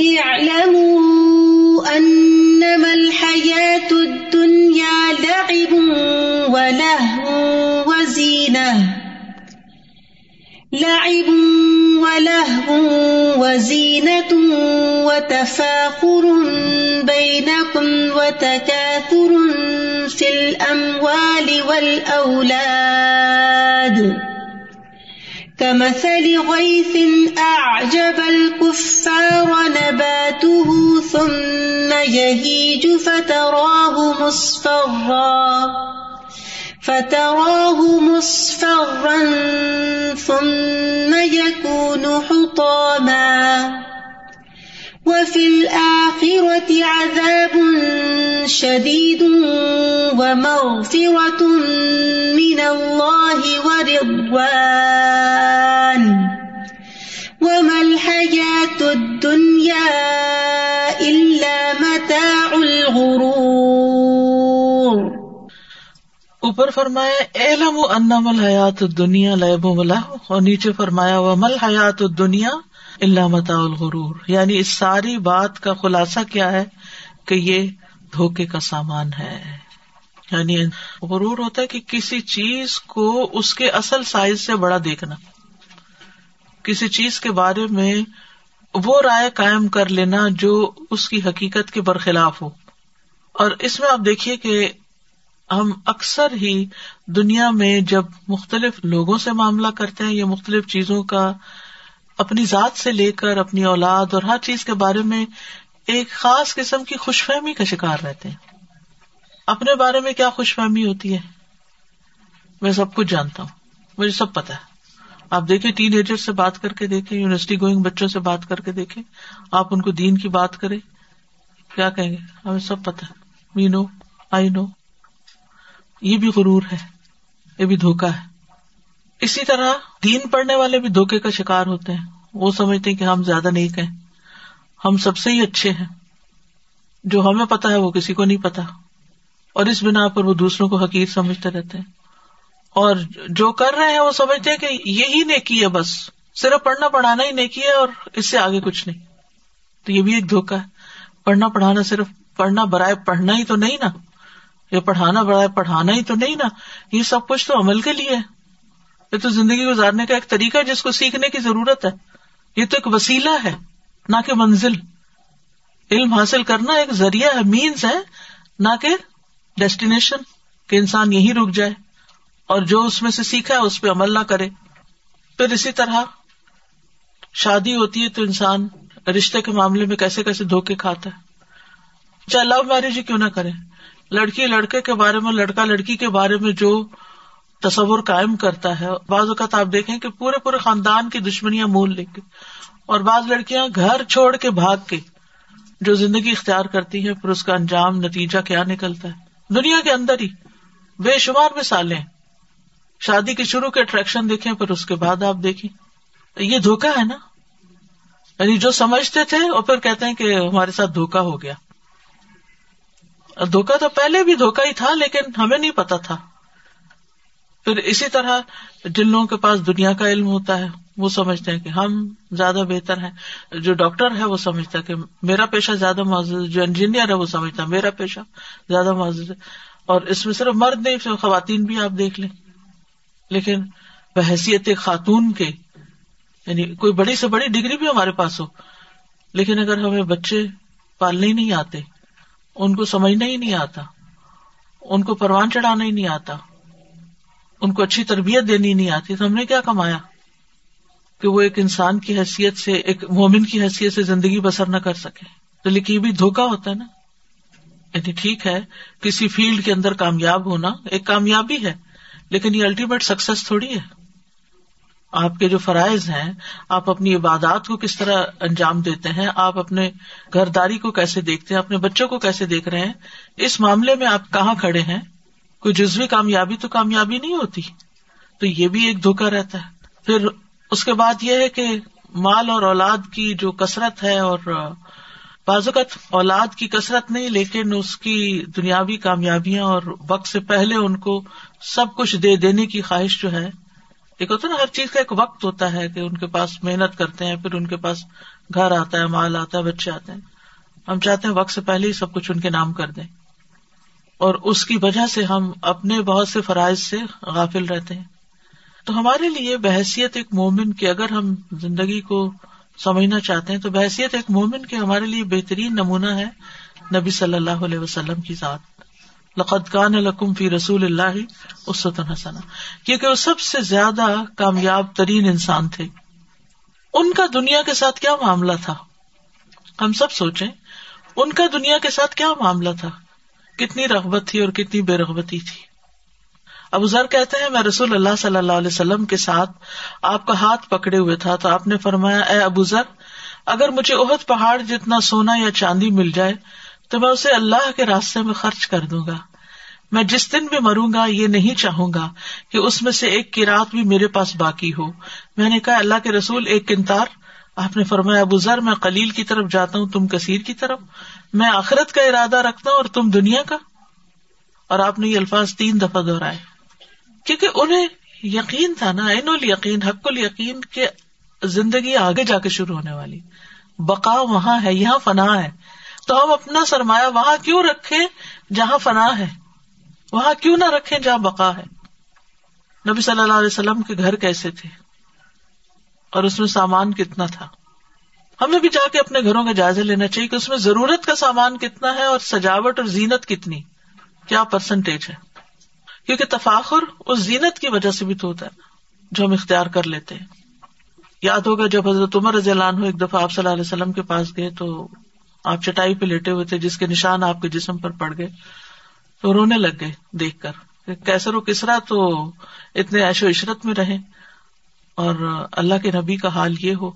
اعلموا انما الحياة الدنيا لعب ولهو وزينة لعب ولهو وزينة وتفاخر بينكم وتكاثر في الأموال والأولاد كمثل غيث أعجب الكفار نباته ثم يهيج فتراه مصفرا فتراه مصفرا ثم يكون حطاما وفي الآخرة عذاب شديد ومغفرة من الله ورضوان فرمایا علم انم الحیات دنیا لب ملا اور نیچے فرمایا وہ مل حیات دنیا اللہ متا الغرور. یعنی اس ساری بات کا خلاصہ کیا ہے کہ یہ دھوکے کا سامان ہے. یعنی غرور ہوتا ہے کہ کسی چیز کو اس کے اصل سائز سے بڑا دیکھنا. کسی چیز کے بارے میں وہ رائے قائم کر لینا جو اس کی حقیقت کے برخلاف ہو. اور اس میں آپ دیکھیے کہ ہم اکثر ہی دنیا میں جب مختلف لوگوں سے معاملہ کرتے ہیں یا مختلف چیزوں کا اپنی ذات سے لے کر اپنی اولاد اور ہر چیز کے بارے میں ایک خاص قسم کی خوش فہمی کا شکار رہتے ہیں۔ اپنے بارے میں کیا خوش فہمی ہوتی ہے؟ میں سب کچھ جانتا ہوں۔ مجھے سب پتا ہے۔ آپ دیکھیں ٹین ایجر سے بات کر کے دیکھیں یونیورسٹی گوئنگ بچوں سے بات کر کے دیکھیں۔ آپ ان کو دین کی بات کریں۔ کیا کہیں گے؟ ہمیں سب پتا ہے۔ وی نو آئی نو یہ بھی غرور ہے، یہ بھی دھوکا ہے۔ اسی طرح دین پڑھنے والے بھی دھوکے کا شکار ہوتے ہیں۔ وہ سمجھتے ہیں کہ ہم زیادہ نہیں کہیں ہم سب سے ہی اچھے ہیں۔ جو ہمیں پتا ہے وہ کسی کو نہیں پتا اور اس بنا پر وہ دوسروں کو حقیق سمجھتے رہتے ہیں۔ اور جو کر رہے ہیں وہ سمجھتے ہیں کہ یہی نیکی ہے بس۔ صرف پڑھنا پڑھانا ہی نیکی ہے اور اس سے آگے کچھ نہیں۔ تو یہ بھی ایک دھوکا ہے۔ پڑھنا پڑھانا صرف پڑھنا برائے پڑھنا ہی تو نہیں نا۔ یا پڑھانا برائے پڑھانا ہی تو نہیں نا۔ یہ سب کچھ تو عمل کے لیے ہے۔ یہ تو زندگی گزارنے کا ایک طریقہ جس کو سیکھنے کی ضرورت ہے۔ یہ تو ایک وسیلہ ہے، نہ کہ منزل۔ علم حاصل کرنا ایک ذریعہ ہے مینس ہے، نہ کہ ڈیسٹینیشن کہ انسان یہی رک جائے۔ اور جو اس میں سے سیکھا ہے، اس پہ عمل نہ کرے۔ پھر اسی طرح شادی ہوتی ہے تو انسان رشتے کے معاملے میں کیسے کیسے دھوکے کھاتا ہے۔ چاہے لو میرج ہی کیوں نہ کرے۔ لڑکی لڑکے کے بارے میں لڑکا لڑکی کے بارے میں جو تصور قائم کرتا ہے، بعض اوقات آپ دیکھیں کہ پورے پورے خاندان کی دشمنیاں مول لے کے اور بعض لڑکیاں گھر چھوڑ کے بھاگ کے جو زندگی اختیار کرتی ہیں، پھر اس کا انجام، نتیجہ کیا نکلتا ہے؟ دنیا کے اندر ہی بے شمار مثالیں شادی کے شروع کے اٹریکشن دیکھیں، پھر اس کے بعد آپ دیکھیں۔ یہ دھوکا ہے نا؟ یعنی جو سمجھتے تھے اور پھر کہتے ہیں کہ ہمارے ساتھ دھوکا ہو گیا۔ دھوکا تو پہلے بھی دھوکا ہی تھا لیکن ہمیں نہیں پتا تھا۔ پھر اسی طرح جن لوگوں کے پاس دنیا کا علم ہوتا ہے، وہ سمجھتے ہیں کہ ہم زیادہ بہتر ہیں۔ جو ڈاکٹر ہے، وہ سمجھتا ہے کہ میرا پیشہ زیادہ معذر جو انجینئر ہے، وہ سمجھتا ہے میرا پیشہ زیادہ معذر ہے۔ اور اس میں صرف مرد نہیں خواتین بھی آپ دیکھ لیں۔ لیکن بحثیت خاتون کے یعنی کوئی بڑی سے بڑی ڈگری بھی ہمارے پاس ہو، لیکن اگر ہمیں بچے پالنے ہی نہیں آتے ان کو سمجھنا ہی نہیں آتا۔ ان کو پروان چڑھانا ہی نہیں آتا۔ ان کو اچھی تربیت دینی نہیں آتی۔ تو ہم نے کیا کمایا؟ کہ وہ ایک انسان کی حیثیت سے، ایک مومن کی حیثیت سے زندگی بسر نہ کر سکے۔ تو لیکن یہ بھی دھوکا ہوتا ہے نا۔ یعنی ٹھیک ہے، کسی فیلڈ کے اندر کامیاب ہونا ایک کامیابی ہے، لیکن یہ الٹیمیٹ سکسیس تھوڑی ہے۔ آپ کے جو فرائض ہیں، آپ اپنی عبادات کو کس طرح انجام دیتے ہیں، آپ اپنے گھر داری کو کیسے دیکھتے ہیں، اپنے بچوں کو کیسے دیکھ رہے ہیں، اس معاملے میں آپ کہاں کھڑے ہیں؟ کوئی جزوی کامیابی تو کامیابی نہیں ہوتی، تو یہ بھی ایک دھوکا رہتا ہے۔ پھر اس کے بعد یہ ہے کہ مال اور اولاد کی جو کثرت ہے اور بازوقت اولاد کی کثرت نہیں، لیکن اس کی دنیاوی کامیابیاں اور وقت سے پہلے ان کو سب کچھ دے دینے کی خواہش جو ہے ایک ہوتا نا، ہر چیز کا ایک وقت ہوتا ہے کہ ان کے پاس محنت کرتے ہیں، پھر ان کے پاس گھر آتا ہے، مال آتا ہے، بچے آتے ہیں۔ ہم چاہتے ہیں وقت سے پہلے ہی سب کچھ ان کے نام کر دیں۔ اور اس کی وجہ سے ہم اپنے بہت سے فرائض سے غافل رہتے ہیں۔ تو ہمارے لیے بحثیت ایک مومن کی، اگر ہم زندگی کو سمجھنا چاہتے ہیں، تو بحثیت ایک مومن کے ہمارے لیے بہترین نمونہ ہے نبی صلی اللہ علیہ وسلم کی ذات۔ لقد کان لکم فی رسول اللہ اسوت حسنا کیونکہ وہ سب سے زیادہ کامیاب ترین انسان تھے۔ ان کا دنیا کے ساتھ کیا معاملہ تھا؟ ہم سب سوچیں، ان کا دنیا کے ساتھ کیا معاملہ تھا؟ کتنی رغبت تھی اور کتنی بے رغبتی تھی۔ ابو ذر کہتے ہیں، میں رسول اللہ صلی اللہ علیہ وسلم کے ساتھ آپ کا ہاتھ پکڑے ہوئے تھا تو آپ نے فرمایا، اے ابو ذر، اگر مجھے عہد پہاڑ جتنا سونا یا چاندی مل جائے تو میں اسے اللہ کے راستے میں خرچ کر دوں گا۔ میں جس دن بھی مروں گا، یہ نہیں چاہوں گا کہ اس میں سے ایک کی رات بھی میرے پاس باقی ہو۔ میں نے کہا، اللہ کے رسول، ایک کنتار۔ آپ نے فرمایا، ابو ذر، میں کلیل کی طرف جاتا ہوں، تم کثیر کی طرف۔ میں آخرت کا ارادہ رکھتا ہوں اور تم دنیا کا۔ اور آپ نے یہ الفاظ تین دفعہ دہرائے۔ کیونکہ انہیں یقین تھا نا این ال یقین حق ال یقین کے زندگی آگے جا کے شروع ہونے والی۔ بقا وہاں ہے، یہاں فنا ہے۔ تو ہم اپنا سرمایہ وہاں کیوں رکھے جہاں فنا ہے؟ وہاں کیوں نہ رکھے جہاں بقا ہے؟ نبی صلی اللہ علیہ وسلم کے گھر کیسے تھے؟ اور اس میں سامان کتنا تھا؟ ہمیں بھی جا کے اپنے گھروں کا جائزہ لینا چاہیے کہ اس میں ضرورت کا سامان کتنا ہے اور سجاوٹ اور زینت کتنی؟ کیا پرسنٹیج ہے؟ کیونکہ تفاخر اس زینت کی وجہ سے بھی تو ہوتا ہے، جو ہم اختیار کر لیتے ہیں۔ یاد ہوگا جب حضرت عمر رضی اللہ عنہ ایک دفعہ آپ صلی اللہ علیہ وسلم کے پاس گئے تو آپ چٹائی پہ لیٹے ہوئے تھے، جس کے نشان آپ کے جسم پر پڑ گئے، تو رونے لگ گئے دیکھ کر۔ کیسر و کسرا تو اتنے ایش و عشرت میں رہے۔ اور اللہ کے نبی کا حال یہ ہو،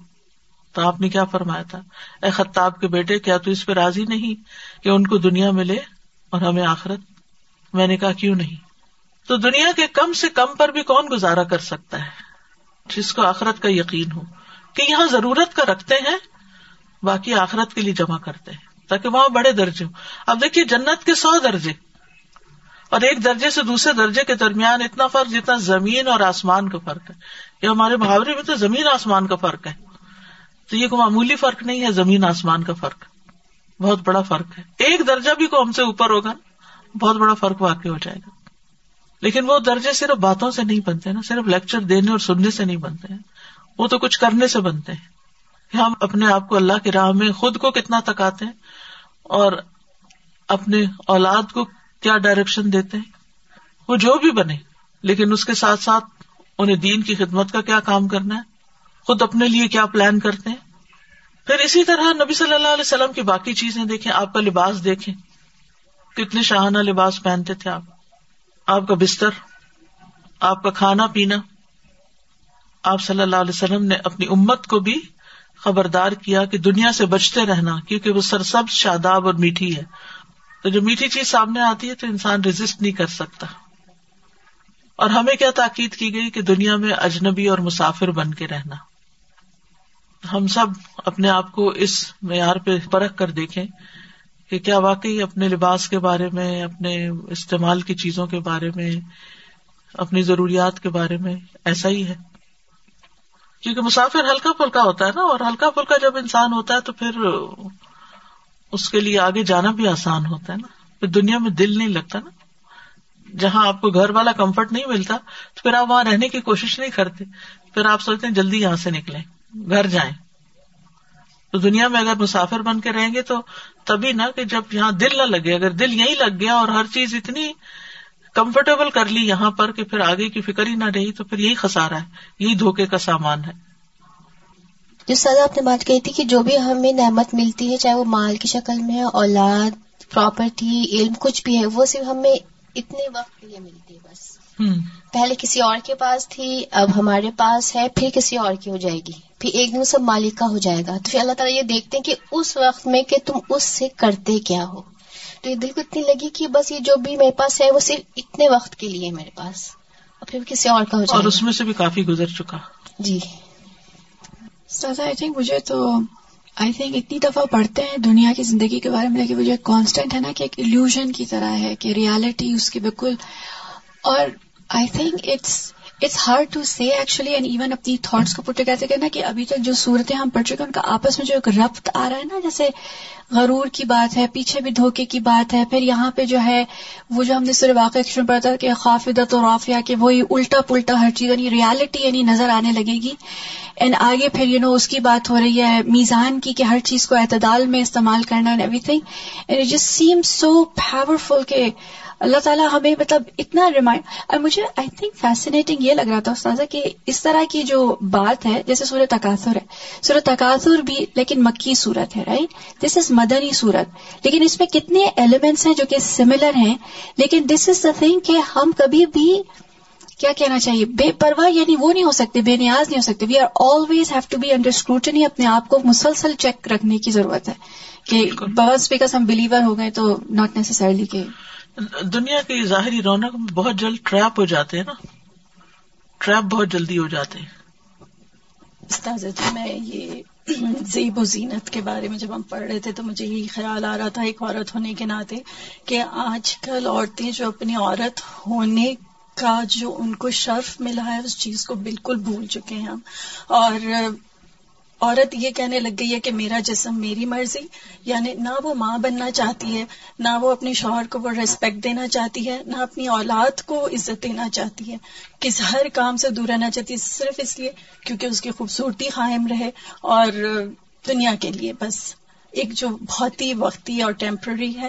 تو آپ نے کیا فرمایا تھا؟ اے خطاب کے بیٹے، کیا تو اس پہ راضی نہیں کہ ان کو دنیا ملے اور ہمیں آخرت؟ میں نے کہا، کیوں نہیں؟ تو دنیا کے کم سے کم پر بھی کون گزارا کر سکتا ہے؟ جس کو آخرت کا یقین ہو، کہ یہاں ضرورت کا رکھتے ہیں باقی آخرت کے لیے جمع کرتے ہیں، تاکہ وہاں بڑے درجے ہوں۔ اب دیکھیے، جنت کے سو درجے۔ اور ایک درجے سے دوسرے درجے کے درمیان اتنا فرق جتنا زمین اور آسمان کا فرق ہے۔ یہ ہمارے محاورے میں تو زمین آسمان کا فرق ہے۔ تو یہ کوئی معمولی فرق نہیں ہے، زمین آسمان کا فرق۔ بہت بڑا فرق ہے۔ ایک درجہ بھی کو ہم سے اوپر ہوگا، بہت بڑا فرق واقع ہو جائے گا۔ لیکن وہ درجے صرف باتوں سے نہیں بنتے نا، صرف لیکچر دینے اور سننے سے نہیں بنتے ہیں۔ وہ تو کچھ کرنے سے بنتے ہیں۔ ہم اپنے آپ کو اللہ کی راہ میں خود کو کتنا تکاتے ہیں اور اپنے اولاد کو کیا ڈائریکشن دیتے ہیں؟ وہ جو بھی بنے، لیکن اس کے ساتھ ساتھ انہیں دین کی خدمت کا کیا کام کرنا ہے؟ خود اپنے لیے کیا پلان کرتے ہیں؟ پھر اسی طرح نبی صلی اللہ علیہ وسلم کی باقی چیزیں دیکھیں، آپ کا لباس دیکھیں۔ کتنے شاہانہ لباس پہنتے تھے آپ۔ آپ کا بستر، آپ کا کھانا پینا۔ آپ صلی اللہ علیہ وسلم نے اپنی امت کو بھی خبردار کیا کہ دنیا سے بچتے رہنا، کیونکہ وہ سرسب شاداب اور میٹھی ہے۔ تو جو میٹھی چیز سامنے آتی ہے تو انسان ریزسٹ نہیں کر سکتا۔ اور ہمیں کیا تاکید کی گئی کہ دنیا میں اجنبی اور مسافر بن کے رہنا۔ ہم سب اپنے آپ کو اس معیار پہ پرکھ کر دیکھیں کہ کیا واقعی اپنے لباس کے بارے میں، اپنے استعمال کی چیزوں کے بارے میں، اپنی ضروریات کے بارے میں ایسا ہی ہے۔ کیونکہ مسافر ہلکا پھلکا ہوتا ہے نا، اور ہلکا پھلکا جب انسان ہوتا ہے تو پھر اس کے لیے آگے جانا بھی آسان ہوتا ہے نا۔ پھر دنیا میں دل نہیں لگتا نا۔ جہاں آپ کو گھر والا کمفرٹ نہیں ملتا، تو پھر آپ وہاں رہنے کی کوشش نہیں کرتے۔ پھر آپ سوچتے ہیں جلدی یہاں سے نکلیں، گھر جائیں۔ تو دنیا میں اگر مسافر بن کے رہیں گے تو تبھی نا کہ جب یہاں دل نہ لگے، اگر دل یہی لگ گیا اور ہر چیز اتنی کمفرٹیبل کر لی یہاں پر کہ پھر آگے کی فکر ہی نہ رہی تو پھر یہی خسارا ہے یہی دھوکے کا سامان ہے۔ جس طرح آپ نے بات کہی تھی کہ جو بھی ہمیں نعمت ملتی ہے چاہے وہ مال کی شکل میں اولاد پراپرٹی علم کچھ بھی ہے وہ صرف ہمیں اتنے وقت کے لیے ملتی ہے بس۔ پہلے کسی اور کے پاس تھی اب ہمارے پاس ہے پھر کسی اور کی ہو جائے گی۔ پھر ایک دن سب مالک کا ہو جائے گا۔ تو پھر اللہ تعالیٰ یہ دیکھتے ہیں کہ اس وقت میں کہ تم اس سے کرتے کیا ہو۔ تو یہ دل کو اتنی لگی کہ بس یہ جو بھی میرے پاس ہے وہ صرف اتنے وقت کے لیے میرے پاس۔ اور پھر کسی اور کا ہو جائے۔ اور اس میں سے بھی کافی گزر چکا۔ جی۔ آئی تھنک مجھے تو آئی تھنک اتنی دفعہ پڑھتے ہیں دنیا کی زندگی کے بارے میں لیکن جو کانسٹینٹ ہے نا کہ ایک ایلوژن کی طرح ہے کہ ریالٹی اس کی بالکل اور I think it's it's hard to see actually and even اپنی تھاٹس کو پٹے کہتے نا کہ ابھی تک جو صورتیں ہم پڑھ چکے ہیں، ان کا آپس میں جو ایک ربط آ رہا ہے نا، جیسے غرور کی بات ہے، پیچھے بھی دھوکے کی بات ہے، پھر یہاں پہ جو ہے، وہ جو ہم نے سر واقع پڑھا تھا کہ خافدت اور رافیہ کہ وہی الٹا پلٹا ہر چیز یعنی ریالٹی یعنی نظر آنے لگے گی۔ اینڈ آگے پھر یو نو اس کی بات ہو رہی ہے میزان کی کہ ہر چیز کو اعتدال میں استعمال کرنا and everything and it just same so powerful کہ اللہ تعالیٰ ہمیں مطلب اتنا ریمائنڈ اور مجھے آئی تھنک فیسنیٹنگ یہ لگ رہا تھا استاذہ کہ اس طرح کی جو بات ہے جیسے سورت تقاصر ہے۔ سورت تقاصر بھی لیکن مکی صورت ہے رائٹ دس از مدنی صورت۔ لیکن اس میں کتنے ایلیمنٹس ہیں جو کہ سملر ہیں۔ لیکن دس از دا تھنگ کہ ہم کبھی بھی کیا کہنا چاہیے؟ بے پرواہ یعنی وہ نہیں ہو سکتے بے نیاز نہیں ہو سکتے۔ We are always have to be under scrutiny اپنے آپ کو مسلسل چیک رکھنے کی ضرورت ہے۔ کہ بس بیکاز ہم بلیور ہو گئے تو ناٹ نیسسرلی کہ دنیا کی ظاہری رونق بہت جلد ٹریپ ہو جاتے ہیں نا۔ ٹریپ بہت جلدی ہو جاتے ہیں۔ جی میں یہ زیب و زینت کے بارے میں جب ہم پڑھ رہے تھے تو مجھے یہی خیال آ رہا تھا ایک عورت ہونے کے ناطے کہ آج کل عورتیں جو اپنی عورت ہونے کا جو ان کو شرف ملا ہے، اس چیز کو بالکل بھول چکے ہیں ہم۔ اور عورت یہ کہنے لگ گئی ہے کہ میرا جسم میری مرضی یعنی نہ وہ ماں بننا چاہتی ہے نہ وہ اپنے شوہر کو وہ ریسپیکٹ دینا چاہتی ہے نہ اپنی اولاد کو عزت دینا چاہتی ہے۔ کس ہر کام سے دور رہنا چاہتی ہے صرف اس لیے کیونکہ اس کی خوبصورتی قائم رہے اور دنیا کے لیے بس۔ ایک جو بہت ہی وقتی اور ٹیمپرری ہے۔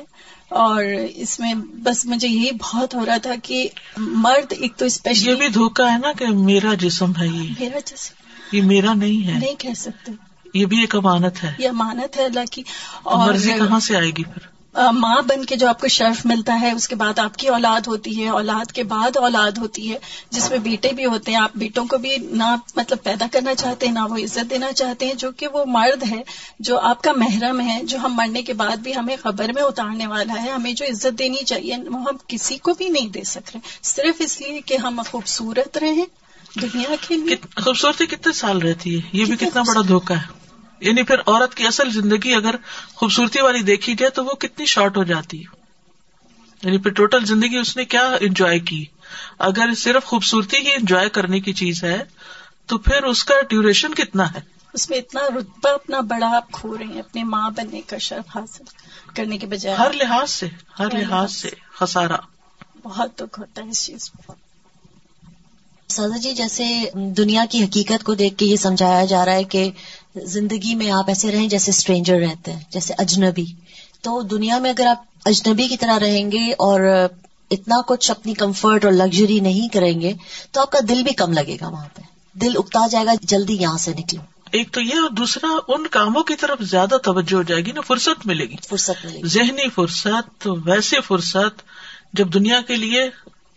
اور اس میں بس مجھے یہی بہت ہو رہا تھا کہ مرد ایک تو اسپیشلی یہ بھی دھوکا ہے نا کہ میرا جسم ہے یہ۔ میرا جسم۔ یہ میرا نہیں ہے۔ نہیں کہہ سکتے۔ یہ بھی ایک امانت ہے۔ یہ امانت ہے اللہ کی۔ اور مرضی کہاں سے آئے گی پھر؟ ماں بن کے جو آپ کو شرف ملتا ہے اس کے بعد آپ کی اولاد ہوتی ہے۔ اولاد کے بعد اولاد ہوتی ہے جس میں بیٹے بھی ہوتے ہیں۔ آپ بیٹوں کو بھی نہ مطلب پیدا کرنا چاہتے ہیں نہ وہ عزت دینا چاہتے ہیں جو کہ وہ مرد ہے جو آپ کا محرم ہے جو ہم مرنے کے بعد بھی ہمیں خبر میں اتارنے والا ہے۔ ہمیں جو عزت دینی چاہیے وہ ہم کسی کو بھی نہیں دے سک رہے صرف اس لیے کہ ہم خوبصورت رہیں۔ دنیا کے لیے۔ خوبصورتی کتنے سال رہتی ہے؟ یہ بھی کتنا بڑا دھوکا ہے۔ یعنی پھر عورت کی اصل زندگی اگر خوبصورتی والی دیکھی جائے تو وہ کتنی شارٹ ہو جاتی ہے۔ یعنی پھر ٹوٹل زندگی اس نے کیا انجوائے کی؟ اگر صرف خوبصورتی ہی انجوائے کرنے کی چیز ہے تو پھر اس کا ڈیوریشن کتنا ہے؟ اس میں اتنا رتبہ اپنا بڑا آپ کھو رہے ہیں اپنے ماں بننے کا شرف حاصل کرنے کے بجائے۔ ہر لحاظ سے ہر لحاظ سے خسارا بہت دکھ ہوتا ہے اس چیز میں۔ سازا جی جیسے دنیا کی حقیقت کو دیکھ کے یہ سمجھایا جا رہا ہے کہ زندگی میں آپ ایسے رہیں جیسے اسٹرینجر رہتے ہیں جیسے اجنبی۔ تو دنیا میں اگر آپ اجنبی کی طرح رہیں گے اور اتنا کچھ اپنی کمفرٹ اور لگژری نہیں کریں گے تو آپ کا دل بھی کم لگے گا وہاں پہ۔ دل اکتا جائے گا جلدی یہاں سے نکلو۔ ایک تو یہ اور دوسرا ان کاموں کی طرف زیادہ توجہ ہو جائے گی نا فرصت ملے گی۔ فرصت ملے گی۔ ذہنی فرصت ویسے فرصت جب دنیا کے لیے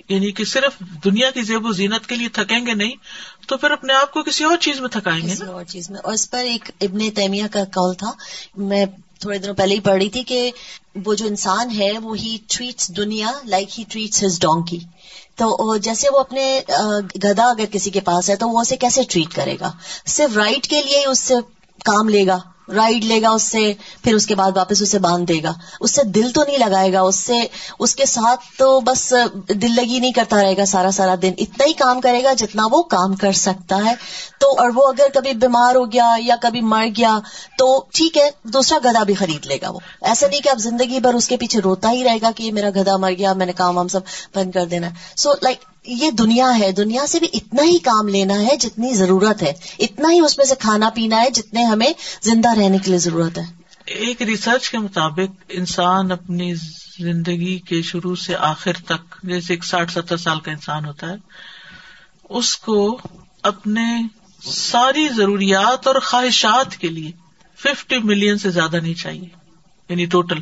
یعنی کہ صرف دنیا کی زیب و زینت کے لیے تھکیں گے نہیں تو پھر اپنے آپ کو کسی اور چیز میں تھکائیں گے کسی اور چیز میں۔ اور اس پر ایک ابن تیمیہ کا کال تھا۔ میں تھوڑے دنوں پہلے ہی پڑھ رہی تھی کہ وہ جو انسان ہے وہ ہی ٹریٹس دنیا لائک ہی ٹریٹس ہز ڈونکی تو جیسے وہ اپنے گدا اگر کسی کے پاس ہے تو وہ اسے کیسے ٹریٹ کرے گا؟ صرف رائٹ کے لیے اس سے کام لے گا۔ رائڈ لے گا اس سے، پھر اس کے بعد واپس اسے باندھ دے گا۔ اس سے دل تو نہیں لگائے گا، اس سے، اس کے ساتھ تو بس دل لگی نہیں کرتا رہے گا سارا سارا دن۔ اتنا ہی کام کرے گا جتنا وہ کام کر سکتا ہے۔ تو، اور وہ اگر کبھی بیمار ہو گیا یا کبھی مر گیا، تو ٹھیک ہے، دوسرا گدا بھی خرید لے گا وہ۔ ایسا نہیں کہ اب زندگی بھر اس کے پیچھے روتا ہی رہے گا کہ یہ میرا گدا مر گیا، میں نے کام ہم سب بند کر دینا۔ سو لائک یہ دنیا ہے، دنیا سے بھی اتنا ہی کام لینا ہے جتنی ضرورت ہے۔ اتنا ہی اس میں سے کھانا پینا ہے جتنے ہمیں زندہ رہنے کے لیے ضرورت ہے۔ ایک ریسرچ کے مطابق انسان اپنی زندگی کے شروع سے آخر تک، جیسے ایک ساٹھ ستر سال کا انسان ہوتا ہے، اس کو اپنے ساری ضروریات اور خواہشات کے لیے ففٹی ملین سے زیادہ نہیں چاہیے یعنی ٹوٹل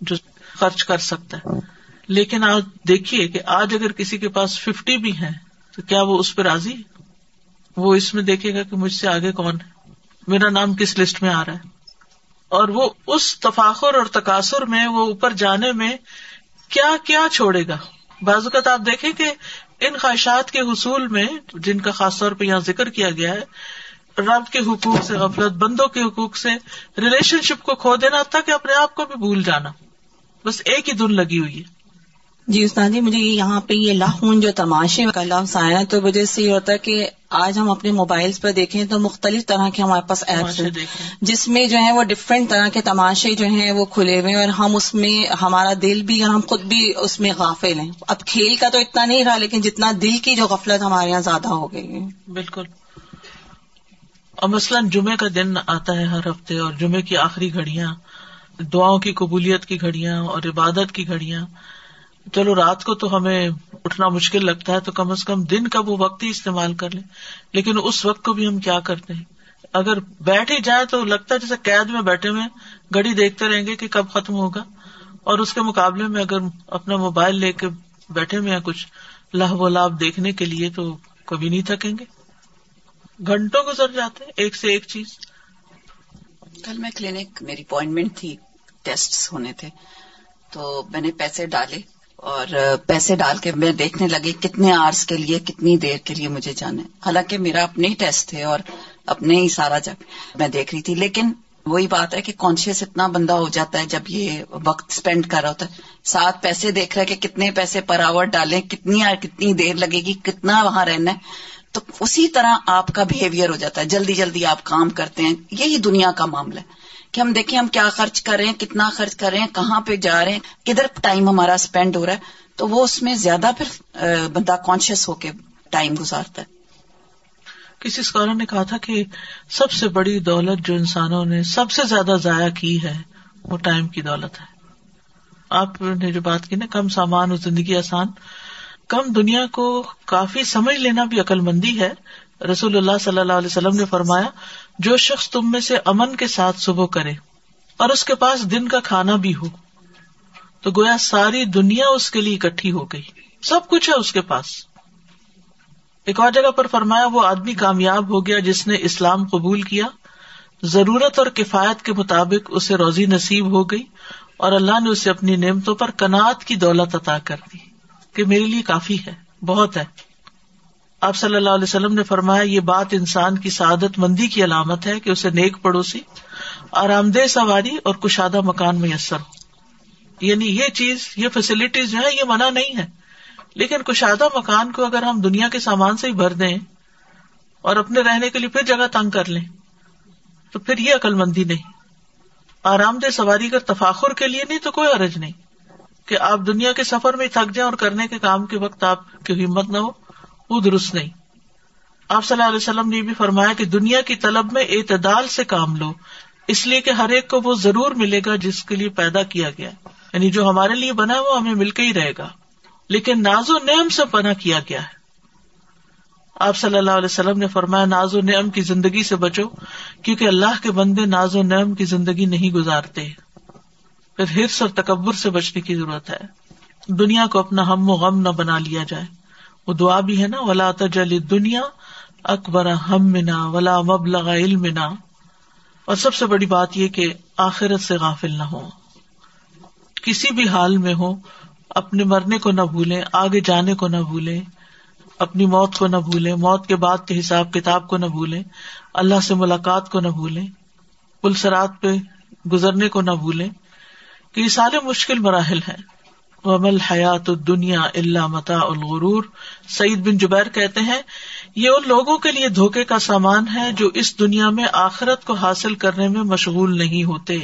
جو خرچ کر سکتا ہے۔ لیکن آپ دیکھیے کہ آج اگر کسی کے پاس ففٹی بھی ہے تو کیا وہ اس پہ راضی؟ وہ اس میں دیکھے گا کہ مجھ سے آگے کون ہے۔ میرا نام کس لسٹ میں آ رہا ہے؟ اور وہ اس تفاخر اور تقاصر میں، وہ اوپر جانے میں کیا کیا چھوڑے گا؟ بعض اوقات آپ دیکھیں کہ ان خواہشات کے حصول میں، جن کا خاص طور پہ یہاں ذکر کیا گیا ہے، رب کے حقوق سے، غفلت بندوں کے حقوق سے ریلیشن شپ کو کھو دینا تھا کہ اپنے آپ کو بھی بھول جانا۔ بس ایک ہی دن لگی ہوئی ہے۔ جی استاد جی مجھے یہاں پہ یہ لاہون جو تماشے کا لفظ آیا تو وجہ سے یہ ہوتا ہے کہ آج ہم اپنے موبائل پر دیکھیں تو مختلف طرح کے ہمارے پاس ایپس ہیں جس میں جو ہے وہ ڈفرینٹ طرح کے تماشے جو ہیں وہ کھلے ہوئے اور ہم اس میں ہمارا دل بھی اور ہم خود بھی اس میں غافل ہیں۔ اب کھیل کا تو اتنا نہیں رہا لیکن جتنا دل کی جو غفلت ہمارے یہاں زیادہ ہو گئی ہے۔ بالکل۔ اور مثلاً جمعے کا دن آتا ہے ہر ہفتے اور جمعے کی آخری گھڑیاں دعاؤں کی قبولیت کی گھڑیاں اور عبادت کی گھڑیاں۔ چلو رات کو تو ہمیں اٹھنا مشکل لگتا ہے تو کم از کم دن کا وہ وقت ہی استعمال کر لیں۔ لیکن اس وقت کو بھی ہم کیا کرتے ہیں؟ اگر بیٹھ ہی جائے تو لگتا ہے جیسے قید میں بیٹھے ہوئے گڑی دیکھتے رہیں گے کہ کب ختم ہوگا۔ اور اس کے مقابلے میں اگر اپنا موبائل لے کے بیٹھے ہوئے ہیں کچھ لاہ و لاب دیکھنے کے لیے تو کبھی نہیں تھکیں گے۔ گھنٹوں گزر جاتے ایک سے ایک چیز۔ کل میں کلینک میری اپوائنٹمنٹ تھی ٹیسٹ ہونے تھے۔ تو میں نے پیسے ڈالے۔ اور پیسے ڈال کے میں دیکھنے لگی کتنے آرس کے لیے، کتنی دیر کے لیے مجھے جانا ہے۔ حالانکہ میرا اپنے ہی ٹیسٹ تھے اور اپنے ہی سارا جب میں دیکھ رہی تھی، لیکن وہی بات ہے کہ کانشیس اتنا بندہ ہو جاتا ہے جب یہ وقت اسپینڈ کر رہا ہوتا ہے۔ ساتھ پیسے دیکھ رہا ہے کہ کتنے پیسے پر آور ڈالیں، کتنی کتنی دیر لگے گی، کتنا وہاں رہنا ہے۔ تو اسی طرح آپ کا بہیویئر ہو جاتا ہے۔ جلدی جلدی آپ کام کرتے ہیں۔ یہی دنیا کا معاملہ ہے۔ کہ ہم دیکھیں ہم کیا خرچ کر رہے ہیں، کتنا خرچ کر رہے ہیں، کہاں پہ جا رہے ہیں، کدھر ٹائم ہمارا اسپینڈ ہو رہا ہے۔ تو وہ اس میں زیادہ پھر بندہ کانشیس ہو کے ٹائم گزارتا ہے۔ کسی اسکالر نے کہا تھا کہ سب سے بڑی دولت جو انسانوں نے سب سے زیادہ ضائع کی ہے، وہ ٹائم کی دولت ہے۔ آپ نے جو بات کی نا، کم سامان اور زندگی آسان، کم دنیا کو کافی سمجھ لینا بھی عقل مندی ہے۔ رسول اللہ صلی اللہ علیہ وسلم نے فرمایا جو شخص تم میں سے امن کے ساتھ صبح کرے اور اس کے پاس دن کا کھانا بھی ہو۔ تو گویا ساری دنیا اس کے لیے اکٹھی ہو گئی۔ سب کچھ ہے اس کے پاس۔ ایک اور جگہ پر فرمایا، وہ آدمی کامیاب ہو گیا جس نے اسلام قبول کیا۔ ضرورت اور کفایت کے مطابق اسے روزی نصیب ہو گئی اور اللہ نے اسے اپنی نعمتوں پر کنات کی دولت عطا کر دی، کہ میرے لیے کافی ہے، بہت ہے۔ آپ صلی اللہ علیہ وسلم نے فرمایا، یہ بات انسان کی سعادت مندی کی علامت ہے کہ اسے نیک پڑوسی، آرام دہ سواری اور کشادہ مکان میسر۔ ہو یعنی یہ چیز، یہ فیسلٹیز جو ہے یہ منع نہیں ہے لیکن کشادہ مکان کو اگر ہم دنیا کے سامان سے ہی بھر دیں اور اپنے رہنے کے لیے پھر جگہ تنگ کر لیں، تو پھر یہ عقل مندی نہیں۔ آرام دہ سواری کر تفاخر کے لیے نہیں تو کوئی عرض نہیں کہ آپ دنیا کے سفر میں تھک جائیں اور کرنے کے کام کے وقت آپ کی ہمت نہ ہو۔ وہ درست نہیں۔ آپ صلی اللہ علیہ وسلم نے بھی فرمایا کہ دنیا کی طلب میں اعتدال سے کام لو، اس لیے کہ ہر ایک کو وہ ضرور ملے گا جس کے لیے پیدا کیا گیا۔ یعنی جو ہمارے لیے بنا ہے وہ ہمیں مل کے ہی رہے گا۔ لیکن ناز و نعم سے پناہ کیا گیا ہے۔ آپ صلی اللہ علیہ وسلم نے فرمایا، ناز و نعم کی زندگی سے بچو، کیونکہ اللہ کے بندے ناز و نعم کی زندگی نہیں گزارتے۔ پھر ہرس اور تکبر سے بچنے کی ضرورت ہے۔ دنیا کو اپنا ہم و غم نہ بنا لیا جائے۔ وہ دعا بھی ہے نا، ولا تجل دنیا اکبر ہم منا ولا مبلغ علم اور سب سے بڑی بات یہ کہ آخرت سے غافل نہ ہو کسی بھی حال میں ہو اپنے مرنے کو نہ بھولیں، آگے جانے کو نہ بھولیں، اپنی موت کو نہ بھولیں، موت کے بعد کے حساب کتاب کو نہ بھولیں، اللہ سے ملاقات کو نہ بھولیں پلسرات پہ گزرنے کو نہ بھولیں، کہ یہ سارے مشکل مراحل ہیں۔ ومل حیات دنیا اللہ متا الغرور سعید بن جبیر کہتے ہیں، یہ ان لوگوں کے لیے دھوکے کا سامان ہے جو اس دنیا میں آخرت کو حاصل کرنے میں مشغول نہیں ہوتے۔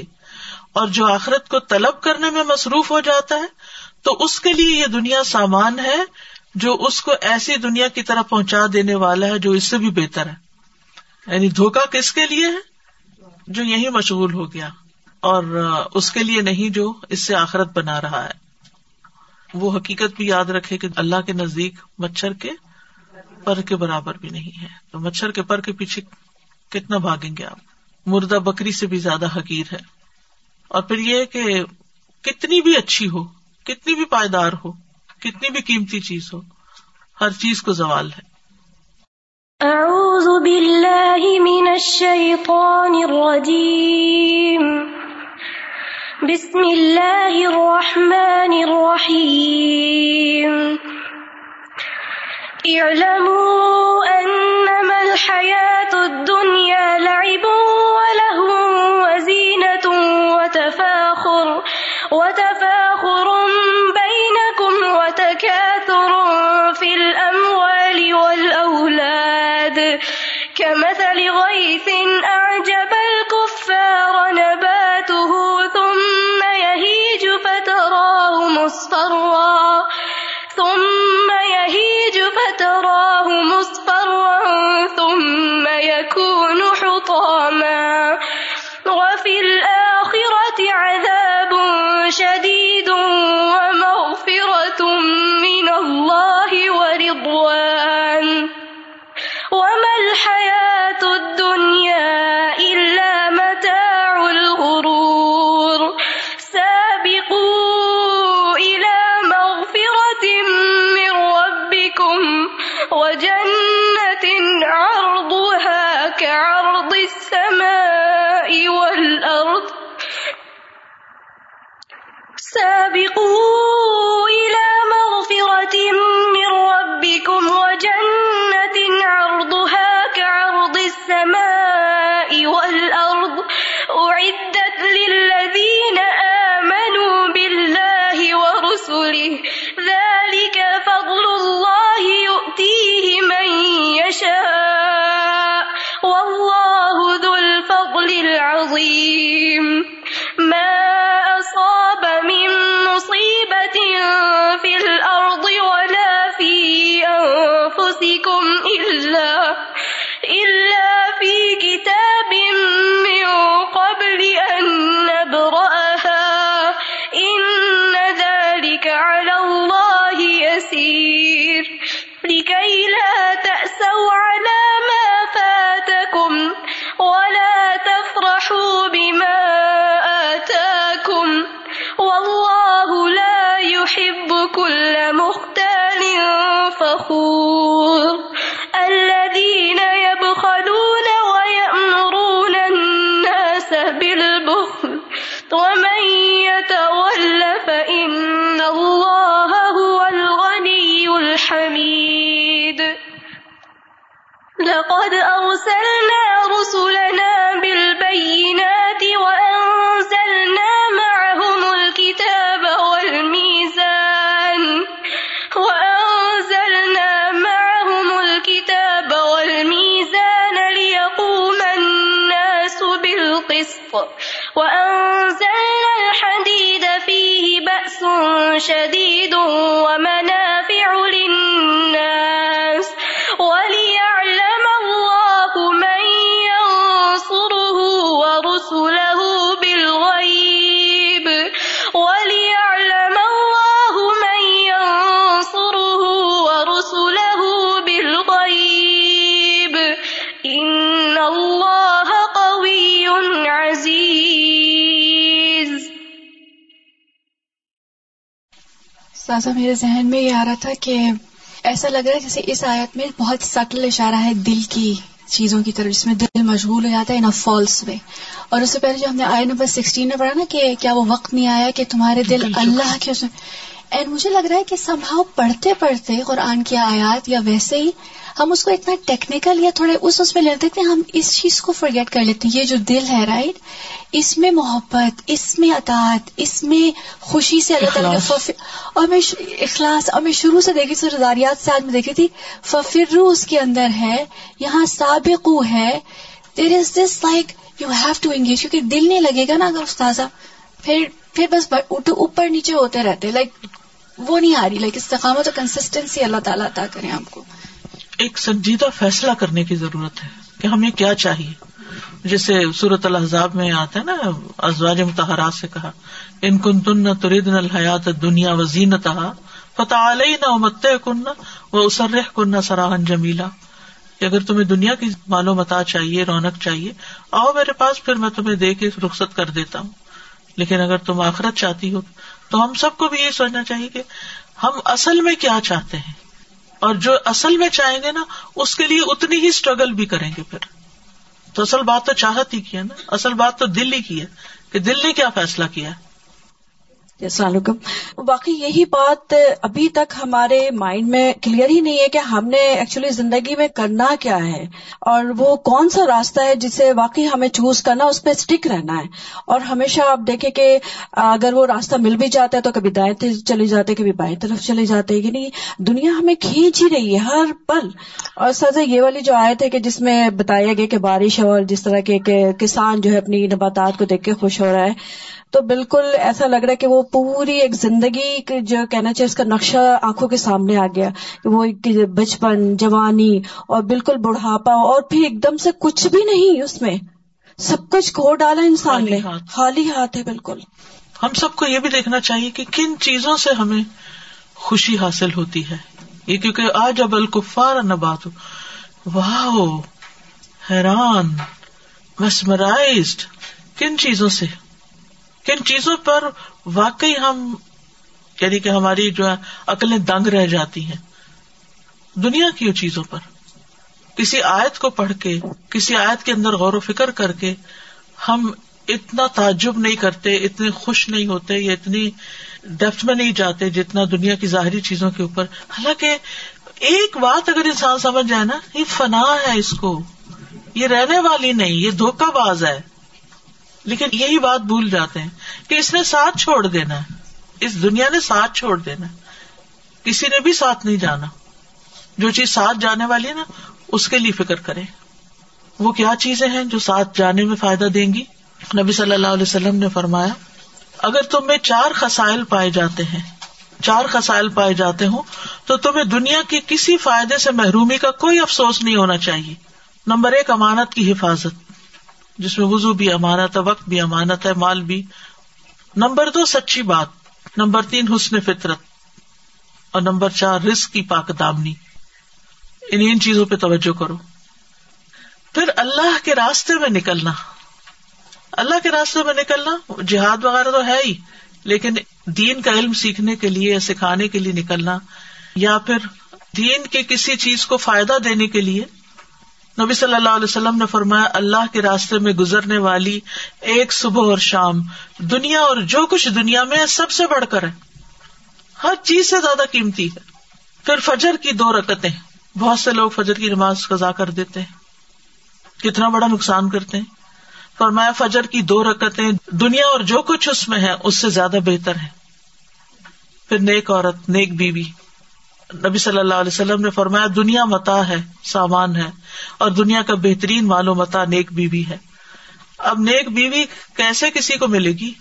اور جو آخرت کو طلب کرنے میں مصروف ہو جاتا ہے، تو اس کے لیے یہ دنیا سامان ہے جو اس کو ایسی دنیا کی طرح پہنچا دینے والا ہے جو اس سے بھی بہتر ہے۔ یعنی دھوکا کس کے لیے ہے؟ جو یہی مشغول ہو گیا اور اس کے لیے نہیں جو اس سے آخرت بنا رہا ہے۔ وہ حقیقت بھی یاد رکھے کہ اللہ کے نزدیک مچھر کے پر کے برابر بھی نہیں ہے۔ تو مچھر کے پر کے پیچھے کتنا بھاگیں گے آپ؟ مردہ بکری سے بھی زیادہ حقیر ہے۔ اور پھر یہ کہ کتنی بھی اچھی ہو، کتنی بھی پائیدار ہو، کتنی بھی قیمتی چیز ہو، ہر چیز کو زوال ہے۔ اعوذ باللہ من الشیطان الرجیم۔ بسم اللہ الرحمن الرحیم اعلموا انما الحیات الدنیا لعب وتفاخر وتفاخر بينكم تكاثر في الأموال والأولاد. كمثل غيث أعجب ایس وجنة عرضها كعرض السماء والأرض. سابقوا إلى مغفرة سازا میرے ذہن میں یہ آ رہا تھا کہ ایسا لگ رہا ہے جیسے اس آیت میں بہت سٹل اشارہ ہے دل کی چیزوں کی طرف جس میں دل مشغول ہو جاتا ہے ان فالس وے اور اس سے پہلے جو ہم نے آئے نمبر سکسٹین میں پڑھا نا کہ کیا وہ وقت نہیں آیا کہ تمہارے دل اللہ کے اس میں۔ اینڈ مجھے لگ رہا ہے کہ سمبھاؤ پڑھتے پڑھتے قرآن کی آیات یا ویسے ہی ہم اس کو اتنا ٹیکنیکل یا تھوڑے اس اس میں لیتے ہیں ہم اس چیز کو فرگیٹ کر لیتے ہیں. یہ جو دل ہے رائٹ اس میں محبت اس میں اطاعت اس میں خوشی سے اللہ تعالیٰ اور میں اخلاص. اور میں شروع سے دیکھی سے آج میں دیکھی تھی ففرو اس کے اندر ہے یہاں سابقو ہے. There is this like you have to engage کیونکہ دل نہیں لگے گا نا اگر استاذہ. پھر پھر بس اوپر نیچے ہوتے رہتے لائک وہ نہیں آ رہی لائک استقامت اور کنسسٹینسی اللہ تعالیٰ عطا کریں آپ کو. ایک سنجیدہ فیصلہ کرنے کی ضرورت ہے کہ ہمیں کیا چاہیے۔ جیسے صورت الحضاب میں آتا ہے نا، ازواج متحرات سے کہا، ان کن تن تردن الحیات دنیا و زینت فتح علیہ نہ مت کن و اسرح کن سراہن جمیلا۔ کہ اگر تمہیں دنیا کی مالو متا چاہیے، رونق چاہیے، آؤ میرے پاس پھر میں تمہیں دے کے رخصت کر دیتا ہوں۔ لیکن اگر تم آخرت چاہتی ہو، تو ہم سب کو بھی یہ سوچنا چاہیے کہ ہم اصل میں کیا چاہتے ہیں۔ اور جو اصل میں چاہیں گے نا، اس کے لیے اتنی ہی اسٹرگل بھی کریں گے پھر۔ تو اصل بات تو چاہت ہی کی ہے نا، اصل بات تو دل ہی کی ہے کہ دل نے کیا فیصلہ کیا ہے؟ السلام علیکم۔ باقی یہی بات ابھی تک ہمارے مائنڈ میں کلیئر ہی نہیں ہے کہ ہم نے ایکچولی زندگی میں کرنا کیا ہے اور وہ کون سا راستہ ہے جسے واقعی ہمیں چوز کرنا، اس پہ اسٹک رہنا ہے۔ اور ہمیشہ آپ دیکھیں کہ اگر وہ راستہ مل بھی جاتا ہے تو کبھی دائیں چلے جاتے، کبھی بائیں طرف چلے جاتے۔ یعنی دنیا ہمیں کھینچ ہی رہی ہے ہر پل۔ اور سر یہ والی جو آئے تھے کہ جس میں بتایا گیا کہ بارش اور جس طرح کے کسان جو ہے اپنی نباتات کو دیکھ کے خوش ہو رہا ہے تو بالکل ایسا لگ رہا ہے کہ وہ پوری ایک زندگی جو کہنا چاہیے اس کا نقشہ آنکھوں کے سامنے آ گیا وہ بچپن جوانی اور بالکل بڑھاپا اور پھر ایک دم سے کچھ بھی نہیں اس میں۔ سب کچھ کھو ڈالا انسان نے۔ خالی ہاتھ۔ ہے بالکل۔ ہم سب کو یہ بھی دیکھنا چاہیے کہ کن چیزوں سے ہمیں خوشی حاصل ہوتی ہے۔ یہ کیونکہ آج اب الکفار نبات واہ حیران مسمرائزڈ کن چیزوں سے؟ کن چیزوں پر واقعی ہم یعنی کہ ہماری جو ہے، عقلیں دنگ رہ جاتی ہیں۔ دنیا کی چیزوں پر۔ کسی آیت کو پڑھ کے، کسی آیت کے اندر غور و فکر کر کے ہم اتنا تعجب نہیں کرتے، اتنے خوش نہیں ہوتے، یا اتنی ڈیپتھ میں نہیں جاتے جتنا دنیا کی ظاہری چیزوں کے اوپر۔ حالانکہ ایک بات اگر انسان سمجھ جائے نا، یہ فنا ہے اس کو۔ یہ رہنے والی نہیں، یہ دھوکہ باز ہے۔ لیکن یہی بات بھول جاتے ہیں کہ اس نے ساتھ چھوڑ دینا ہے۔ اس دنیا نے ساتھ چھوڑ دینا کسی نے بھی ساتھ نہیں جانا۔ جو چیز ساتھ جانے والی ہے نا، اس کے لیے فکر کرے وہ کیا چیزیں ہیں جو ساتھ جانے میں فائدہ دیں گی؟ نبی صلی اللہ علیہ وسلم نے فرمایا، اگر تم میں چار خسائل پائے جاتے ہیں، چار خسائل پائے جاتے ہوں، تو تمہیں دنیا کے کسی فائدے سے محرومی کا کوئی افسوس نہیں ہونا چاہیے۔ نمبر ایک، امانت کی حفاظت۔ جس میں وزو بھی امانت ہے، وقت بھی امانت ہے، مال بھی۔ نمبر دو، سچی بات۔ نمبر تین، حسن فطرت۔ اور نمبر چار رسک کی پاک دامنی۔ ان ان چیزوں پہ توجہ کرو۔ پھر اللہ کے راستے میں نکلنا۔ اللہ کے راستے میں نکلنا، جہاد وغیرہ تو ہے ہی، لیکن دین کا علم سیکھنے کے لیے سکھانے کے لیے نکلنا، یا پھر دین کے کسی چیز کو فائدہ دینے کے لیے نبی صلی اللہ علیہ وسلم نے فرمایا، اللہ کے راستے میں گزرنے والی ایک صبح اور شام، دنیا اور جو کچھ دنیا میں سب سے بڑھ کر ہے۔ ہر چیز سے زیادہ قیمتی ہے۔ پھر فجر کی دو رکتیں، بہت سے لوگ فجر کی نماز قزا کر دیتے ہیں۔ کتنا بڑا نقصان کرتے ہیں۔ فرمایا، فجر کی دو رکتیں، دنیا اور جو کچھ اس میں ہے، اس سے زیادہ بہتر ہے۔ پھر نیک عورت، نیک بیوی۔ نبی صلی اللہ علیہ وسلم نے فرمایا، دنیا متا ہے، سامان ہے، اور دنیا کا بہترین مالو متا نیک بیوی ہے۔ اب نیک بیوی کیسے کسی کو ملے گی؟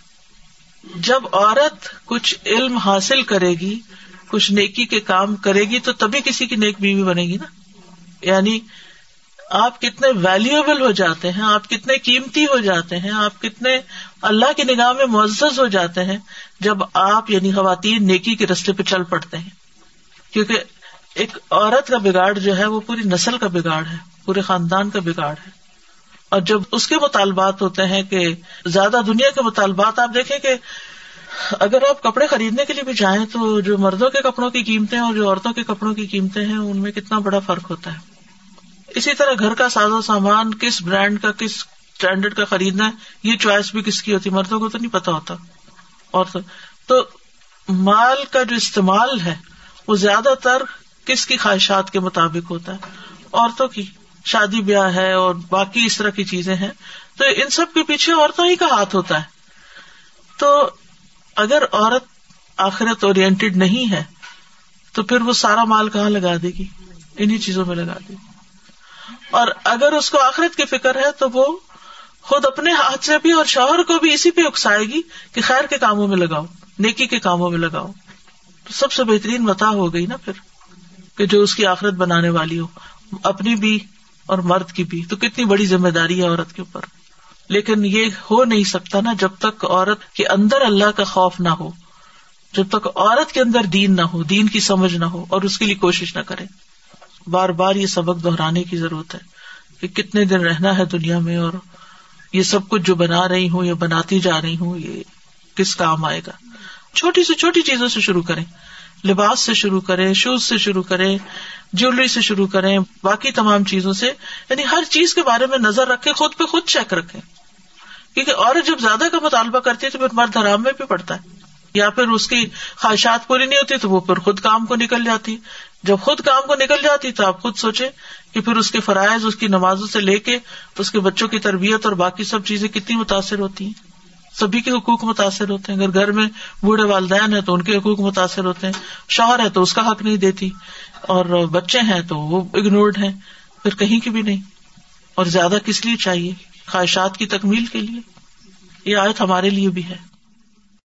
جب عورت کچھ علم حاصل کرے گی، کچھ نیکی کے کام کرے گی، تو تبھی کسی کی نیک بیوی بنے گی نا؟ یعنی آپ کتنے ویلویبل ہو جاتے ہیں، آپ کتنے قیمتی ہو جاتے ہیں، آپ کتنے اللہ کی نگاہ میں معزز ہو جاتے ہیں، جب آپ یعنی خواتین نیکی کے رستے پہ چل پڑتے ہیں۔ کیونکہ ایک عورت کا بگاڑ جو ہے وہ پوری نسل کا بگاڑ ہے، پورے خاندان کا بگاڑ ہے۔ اور جب اس کے مطالبات ہوتے ہیں کہ زیادہ دنیا کے مطالبات، آپ دیکھیں کہ اگر آپ کپڑے خریدنے کے لیے بھی جائیں تو جو مردوں کے کپڑوں کی قیمتیں اور جو عورتوں کے کپڑوں کی قیمتیں ہیں، ان میں کتنا بڑا فرق ہوتا ہے۔ اسی طرح گھر کا ساز و سامان، کس برانڈ کا، کس اسٹینڈرڈ کا خریدنا ہے، یہ چوائس بھی کس کی ہوتی مردوں کو تو نہیں پتا ہوتا۔ اور تو مال کا جو استعمال ہے وہ زیادہ تر کس کی خواہشات کے مطابق ہوتا ہے؟ عورتوں کی۔ شادی بیاہ ہے اور باقی اس طرح کی چیزیں ہیں۔ تو ان سب کے پیچھے عورتوں ہی کا ہاتھ ہوتا ہے۔ تو اگر عورت آخرت اورینٹیڈ نہیں ہے، تو پھر وہ سارا مال کہاں لگا دے گی؟ انہیں چیزوں میں لگا دے گی۔ اور اگر اس کو آخرت کی فکر ہے، تو وہ خود اپنے ہاتھ سے بھی اور شوہر کو بھی اسی پہ اکسائے گی کہ خیر کے کاموں میں لگاؤ، نیکی کے کاموں میں لگاؤ۔ تو سب سے بہترین متا ہو گئی نا پھر، کہ جو اس کی آخرت بنانے والی ہو، اپنی بھی اور مرد کی بھی۔ تو کتنی بڑی ذمہ داری ہے عورت کے اوپر۔ لیکن یہ ہو نہیں سکتا نا جب تک عورت کے اندر اللہ کا خوف نہ ہو، جب تک عورت کے اندر دین نہ ہو، دین کی سمجھ نہ ہو، اور اس کے لیے کوشش نہ کرے۔ بار بار یہ سبق دہرانے کی ضرورت ہے کہ کتنے دن رہنا ہے دنیا میں اور یہ سب کچھ جو بنا رہی ہوں، یا بناتی جا رہی ہوں، یہ کس کام آئے گا؟ چھوٹی سے چھوٹی چیزوں سے شروع کریں۔ لباس سے شروع کریں شوز سے شروع کریں جیولری سے شروع کریں، باقی تمام چیزوں سے یعنی ہر چیز کے بارے میں نظر رکھے خود پہ خود چیک رکھے کیونکہ عورت جب زیادہ کا مطالبہ کرتی ہے تو پھر مرد حرام میں بھی پڑتا ہے۔ یا پھر اس کی خواہشات پوری نہیں ہوتی تو وہ پھر خود کام کو نکل جاتی۔ جب خود کام کو نکل جاتی تو آپ خود سوچے کہ پھر اس کے فرائض، اس کی نمازوں سے لے کے، اس کے بچوں کی تربیت اور باقی سب چیزیں کتنی متاثر ہوتی ہیں۔ سبھی کے حقوق متاثر ہوتے ہیں۔ اگر گھر میں بوڑھے والدین ہیں تو ان کے حقوق متاثر ہوتے ہیں۔ شوہر ہے تو اس کا حق نہیں دیتی۔ اور بچے ہیں تو وہ اگنورڈ ہیں۔ پھر کہیں کی بھی نہیں۔ اور زیادہ کس لیے چاہیے؟ خواہشات کی تکمیل کے لیے۔ یہ آیت ہمارے لیے بھی ہے۔